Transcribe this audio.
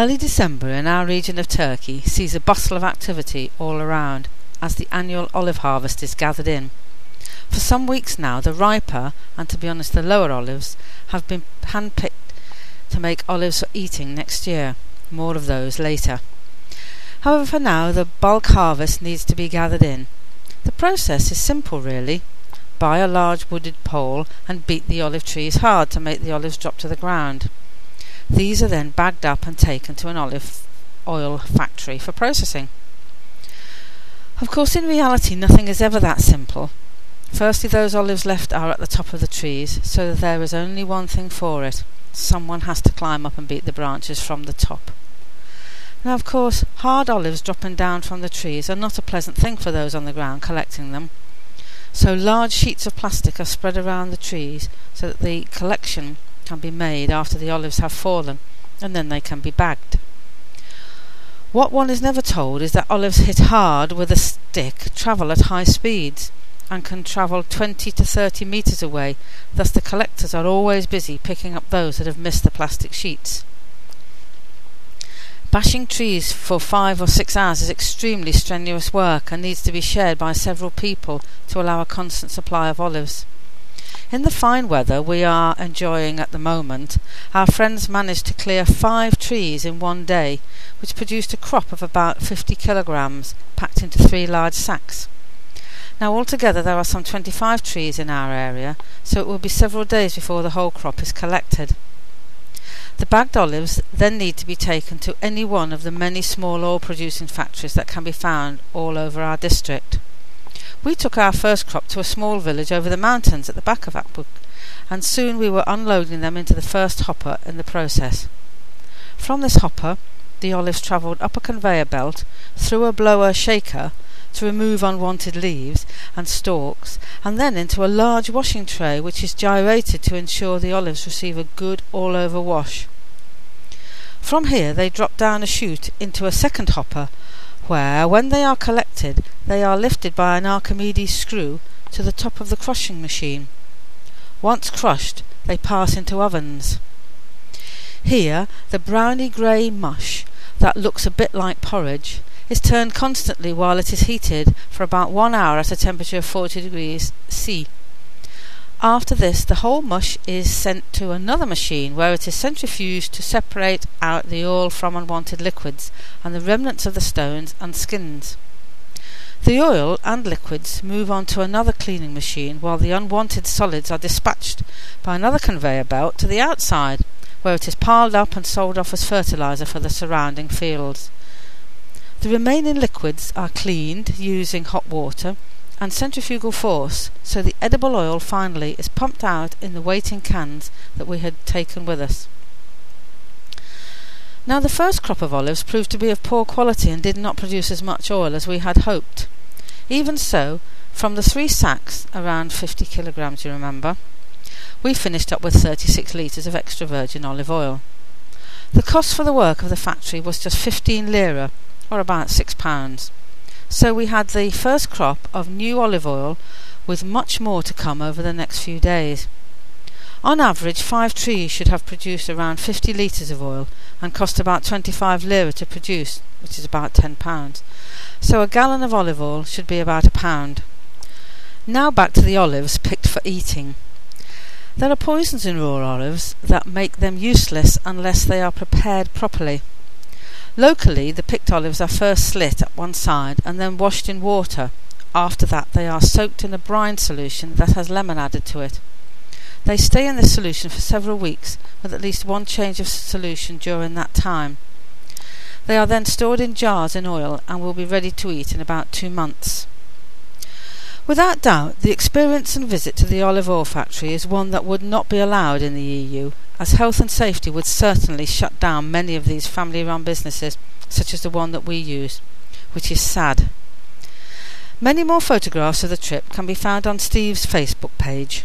Early December in our region of Turkey sees a bustle of activity all around as the annual olive harvest is gathered in. For some weeks now, the riper, and to be honest, the lower olives, have been hand-picked to make olives for eating next year. More of those later. However, for now, the bulk harvest needs to be gathered in. The process is simple, really. Buy a large wooded pole and beat the olive trees hard to make the olives drop to the ground. These are then bagged up and taken to an olive oil factory for processing. Of course, in reality, nothing is ever that simple. Firstly, those olives left are at the top of the trees, so that there is only one thing for it someone has to climb up and beat the branches from the top. Now, of course, hard olives dropping down from the trees are not a pleasant thing for those on the ground collecting them. So, large sheets of plastic are spread around the trees so that the collection can be made after the olives have fallen, and then they can be bagged. What one is never told is that olives hit hard with a stick travel at high speeds and can travel 20 to 30 metres away, thus, the collectors are always busy picking up those that have missed the plastic sheets. Bashing trees for five or six hours is extremely strenuous work and needs to be shared by several people to allow a constant supply of olives. In the fine weather we are enjoying at the moment, our friends managed to clear five trees in one day, which produced a crop of about 50 kilograms packed into three large sacks. Now, altogether, there are some 25 trees in our area, so it will be several days before the whole crop is collected. The bagged olives then need to be taken to any one of the many small oil producing factories that can be found all over our district. We took our first crop to a small village over the mountains at the back of Akbuk, and soon we were unloading them into the first hopper in the process. From this hopper, the olives travelled up a conveyor belt, through a blower shaker, to remove unwanted leaves and stalks, and then into a large washing tray which is gyrated to ensure the olives receive a good all over wash. From here they drop down a chute into a second hopper, where, when they are collected, they are lifted by an Archimedes screw to the top of the crushing machine. Once crushed, they pass into ovens. Here, the browny grey mush that looks a bit like porridge is turned constantly while it is heated for about one hour at a temperature of 40 degrees C. After this, the whole mush is sent to another machine where it is centrifuged to separate out the oil from unwanted liquids and the remnants of the stones and skins. The oil and liquids move on to another cleaning machine while the unwanted solids are dispatched by another conveyor belt to the outside where it is piled up and sold off as fertilizer for the surrounding fields. The remaining liquids are cleaned using hot water and centrifugal force, so the edible oil finally is pumped out in the waiting cans that we had taken with us. Now, the first crop of olives proved to be of poor quality and did not produce as much oil as we had hoped. Even so, from the three sacks, around 50 kilograms, you remember, we finished up with 36 litres of extra virgin olive oil. The cost for the work of the factory was just 15 lira, or about six pounds. So we had the first crop of new olive oil, with much more to come over the next few days. On average, five trees should have produced around 50 litres of oil and cost about 25 lira to produce, which is about 10 pounds. So a gallon of olive oil should be about a pound. Now back to the olives picked for eating. There are poisons in raw olives that make them useless unless they are prepared properly. Locally, the picked olives are first slit at one side and then washed in water. After that, they are soaked in a brine solution that has lemon added to it. They stay in this solution for several weeks, with at least one change of solution during that time. They are then stored in jars in oil and will be ready to eat in about two months. Without doubt, the experience and visit to the olive oil factory is one that would not be allowed in the EU, as health and safety would certainly shut down many of these family run businesses, such as the one that we use, which is sad. Many more photographs of the trip can be found on Steve's Facebook page.